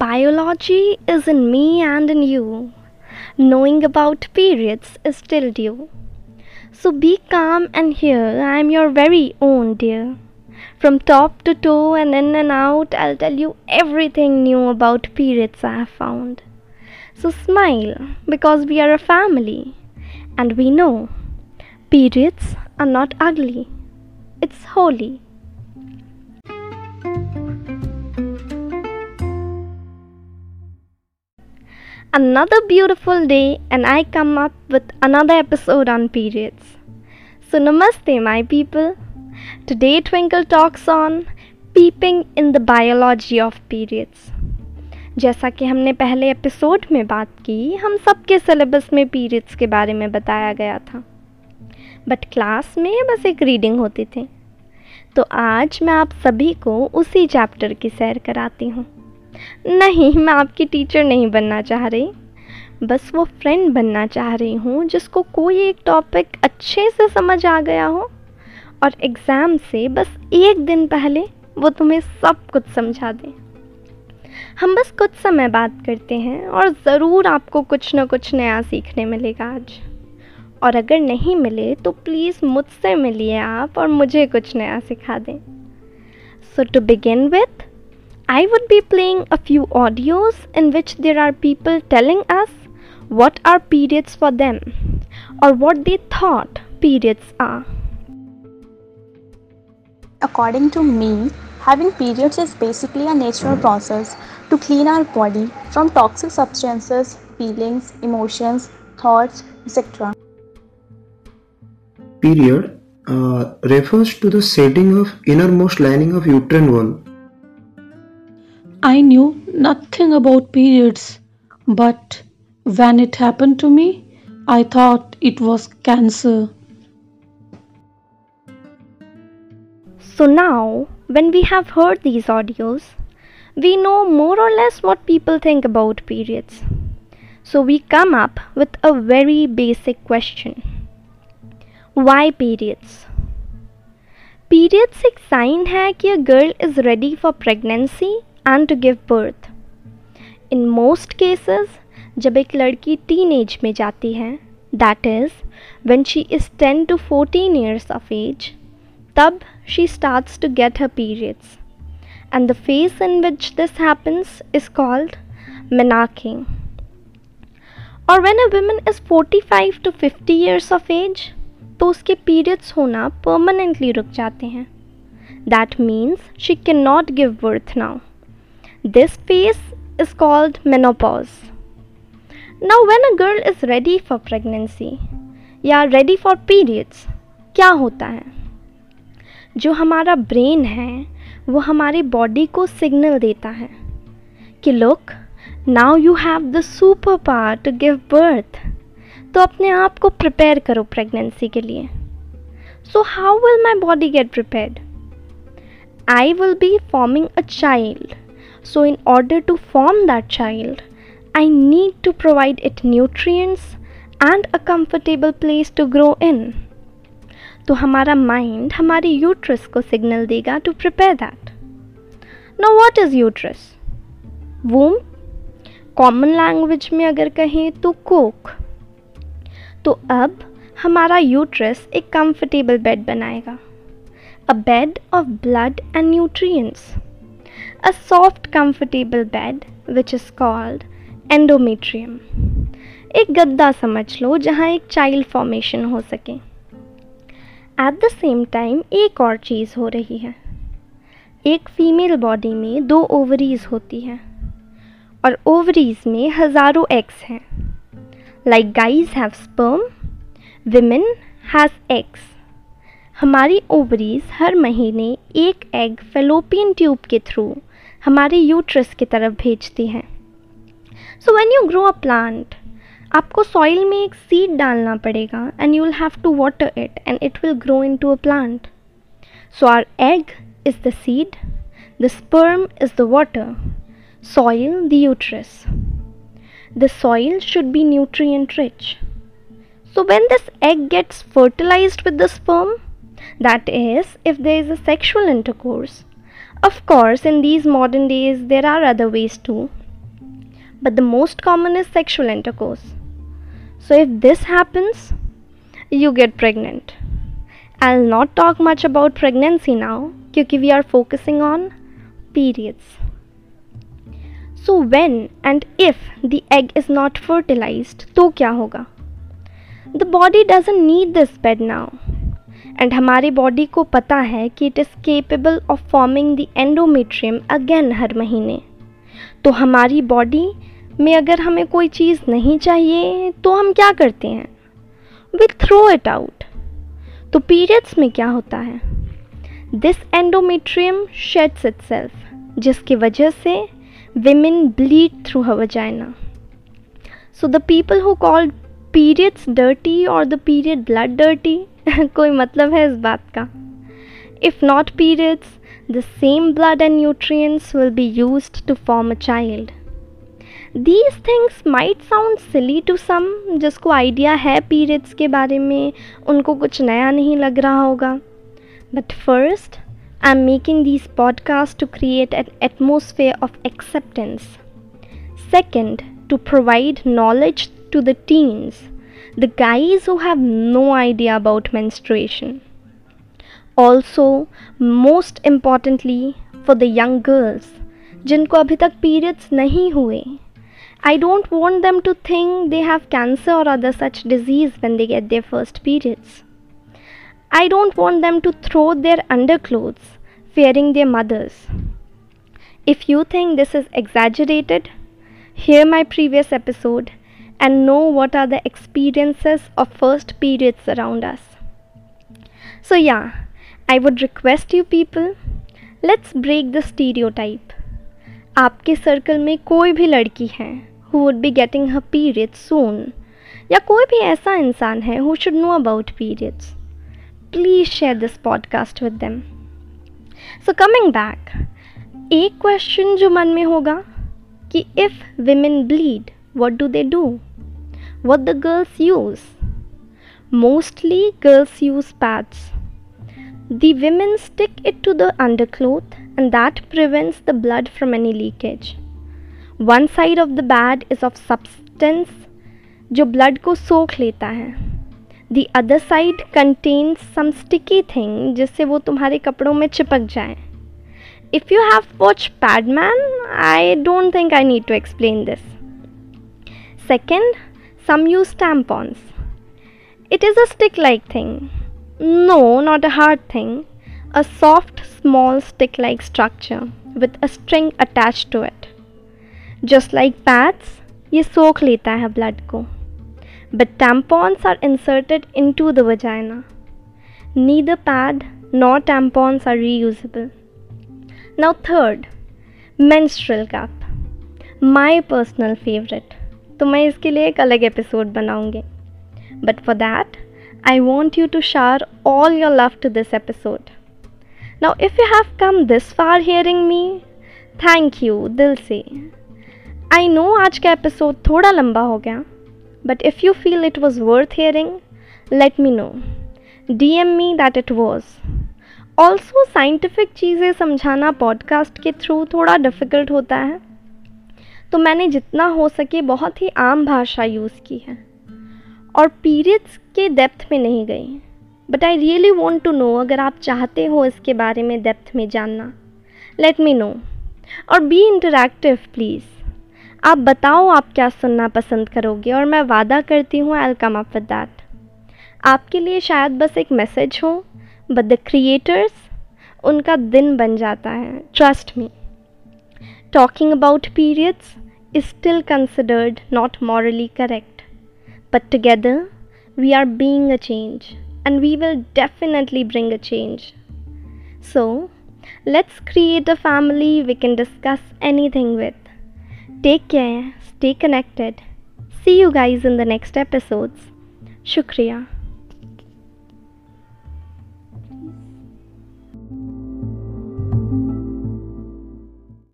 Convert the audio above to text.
biology is in me and in you. Knowing about periods is still due. So be calm and hear I am your very own dear. From top to toe and in and out, I'll tell you everything new about periods I have found. So smile because we are a family and we know periods are not ugly, it's holy. Another beautiful day, and I come up with another episode on periods. So, namaste, my people. Today, Twinkle talks on peeping in the biology of periods. जैसा कि हमने पहले episode में बात की हम सबके syllabus में पीरियड्स के बारे में बताया गया था बट क्लास में बस एक रीडिंग होती थी तो आज मैं आप सभी को उसी चैप्टर की सैर कराती हूँ नहीं, मैं आपकी टीचर नहीं बनना चाह रही। बस वो फ्रेंड बनना चाह रही हूँ, जिसको कोई एक टॉपिक अच्छे से समझ आ गया हो। और एग्ज़ाम से बस एक दिन पहले वो तुम्हें सब कुछ समझा दें। हम बस कुछ समय बात करते हैं और ज़रूर आपको कुछ ना कुछ नया सीखने मिलेगा आज। और अगर नहीं मिले तो प्लीज़ मुझसे मिलिए आप और मुझे कुछ नया सिखा दें। So to begin with I would be playing a few audios in which there are people telling us what are periods for them or what they thought periods are. According to me, having periods is basically a natural process to clean our body from toxic substances, feelings, emotions, thoughts, etc. Period uh, refers to the setting of innermost lining of uterine wall I knew nothing about periods, but when it happened to me, I thought it was cancer. So now, when we have heard these audios, we know more or less what people think about periods. So we come up with a very basic question Why periods? Periods एक sign है कि a girl is ready for pregnancy And to give birth in most cases जब एक लड़की teen age में जाती है that is when she is ten to fourteen years of age तब she starts to get her periods and the phase in which this happens is called मनाकिंग और when a women is forty five to fifty years of age तो उसके periods होना permanently रुक जाते हैं. That means she can not give birth now This phase is called menopause. Now, when a girl is ready for pregnancy या ready for periods, क्या होता है? जो हमारा ब्रेन है वो हमारी बॉडी को सिग्नल देता है कि look now you have the super power to give birth तो अपने आप को प्रिपेयर करो प्रेगनेंसी के लिए। So how will my body get prepared I will be forming a child So, in order to form that child, I need to provide it nutrients and a comfortable place to grow in. तो हमारा mind हमारे uterus को signal देगा to prepare that no what is uterus womb common language में अगर कहें तो Coke तो अब हमारा यूट्रस एक कंफर्टेबल बेड बनाएगा. A bed of blood and nutrients a soft, comfortable bed, which is called endometrium. एक गद्दा समझ लो, जहाँ एक चाइल्ड फॉर्मेशन हो सके। एट द सेम टाइम एक और चीज़ हो रही है। एक फीमेल बॉडी में दो ओवरीज होती हैं, और ओवरीज में हज़ारों एग्स हैं। Like guys have sperm women has eggs हमारी ओवरीज हर महीने एक एग फेलोपियन ट्यूब के थ्रू हमारे यूट्रस की तरफ़ भेजती हैं so when you grow a plant आपको सॉइल में एक सीड डालना पड़ेगा and you will have to water it and it will grow into a plant so our egg is the seed the sperm is the water soil the uterus. The soil should be nutrient rich. So, when this egg gets fertilized with the sperm, that is, if there is a sexual intercourse, of course, in these modern days, there are other ways too. but the most common is sexual intercourse. So, if this happens, you get pregnant. I'll not talk much about pregnancy now because we are focusing on periods. So, when and if the egg is not fertilized, तो क्या होगा The body doesn't need this bed now. And हमारी body को पता है कि it is capable of forming the endometrium again हर महीने। तो हमारी बॉडी में अगर हमें कोई चीज़ नहीं चाहिए तो हम क्या करते हैं? वी थ्रो इट आउट तो पीरियड्स में क्या होता है? This endometrium sheds itself जिसकी वजह से women bleed through vagina so the people who called periods dirty और द पीरियड ब्लड डर्टी कोई मतलब है इस बात का? If not periods the same blood and nutrients will be used to form a child these things might sound silly to some जिसको idea है periods के बारे में, उनको कुछ नया नहीं लग रहा होगा. But first I am making these podcast to create an atmosphere of acceptance second to provide knowledge to the teens, the guys who have no idea about menstruation. Also, most importantly, for the young girls, जिनको अभी तक periods नहीं हुए. I don't want them to think they have cancer or other such disease when they get their first periods. I don't want them to throw their underclothes fearing their mothers. If you think this is exaggerated, hear my previous episode and know what are the experiences of first periods around us. So, yeah, I would request you people, let's break the stereotype. आपके circle में कोई भी लड़की है who would be getting her period soon या कोई भी ऐसा इंसान है who should know about periods please share this podcast with them so coming back एक क्वेश्चन जो मन में होगा कि if women bleed what do they do what the girls use. Mostly girls use pads. The women stick it to the undercloth and that prevents the blood from any leakage. One side of the pad is of substance जो blood को सोख लेता है the other side contains some sticky thing जिससे वो तुम्हारे कपड़ों में चिपक जाए if you have watch Padman I don't think I need to explain this second some use tampons. It is a stick like thing. No, not a hard thing. A soft, small stick like structure with a string attached to it. Just like pads, ये सोख लेता है blood को but tampons are inserted into the vagina. Neither pad nor tampons are reusable. Now, third, menstrual cup. My personal favorite. तो मैं इसके लिए एक अलग एपिसोड बनाऊँगी. But for that I want you to share all your love to this episode now if you have come this far hearing me thank you दिल से. I know आज का एपिसोड थोड़ा लंबा हो गया but if you feel it was worth hearing let me know D M me that it was also scientific चीज़ें समझाना पॉडकास्ट के थ्रू थोड़ा डिफ़िकल्ट होता है. तो मैंने जितना हो सके बहुत ही आम भाषा यूज़ की है। और पीरियड्स के डेप्थ में नहीं गई। But I really want to know अगर आप चाहते हो इसके बारे में डेप्थ में जानना लेट मी नो और बी इंटरेक्टिव प्लीज़ आप बताओ आप क्या सुनना पसंद करोगे, और मैं वादा करती हूँ I come up with that आपके लिए शायद बस एक मैसेज हो बट द क्रिएटर्स उनका दिन बन जाता है trust me talking about periods is still considered not morally correct. But together, we are being a change and we will definitely bring a change. So, let's create a family we can discuss anything with. Take care, stay connected. See you guys in the next episodes. Shukriya.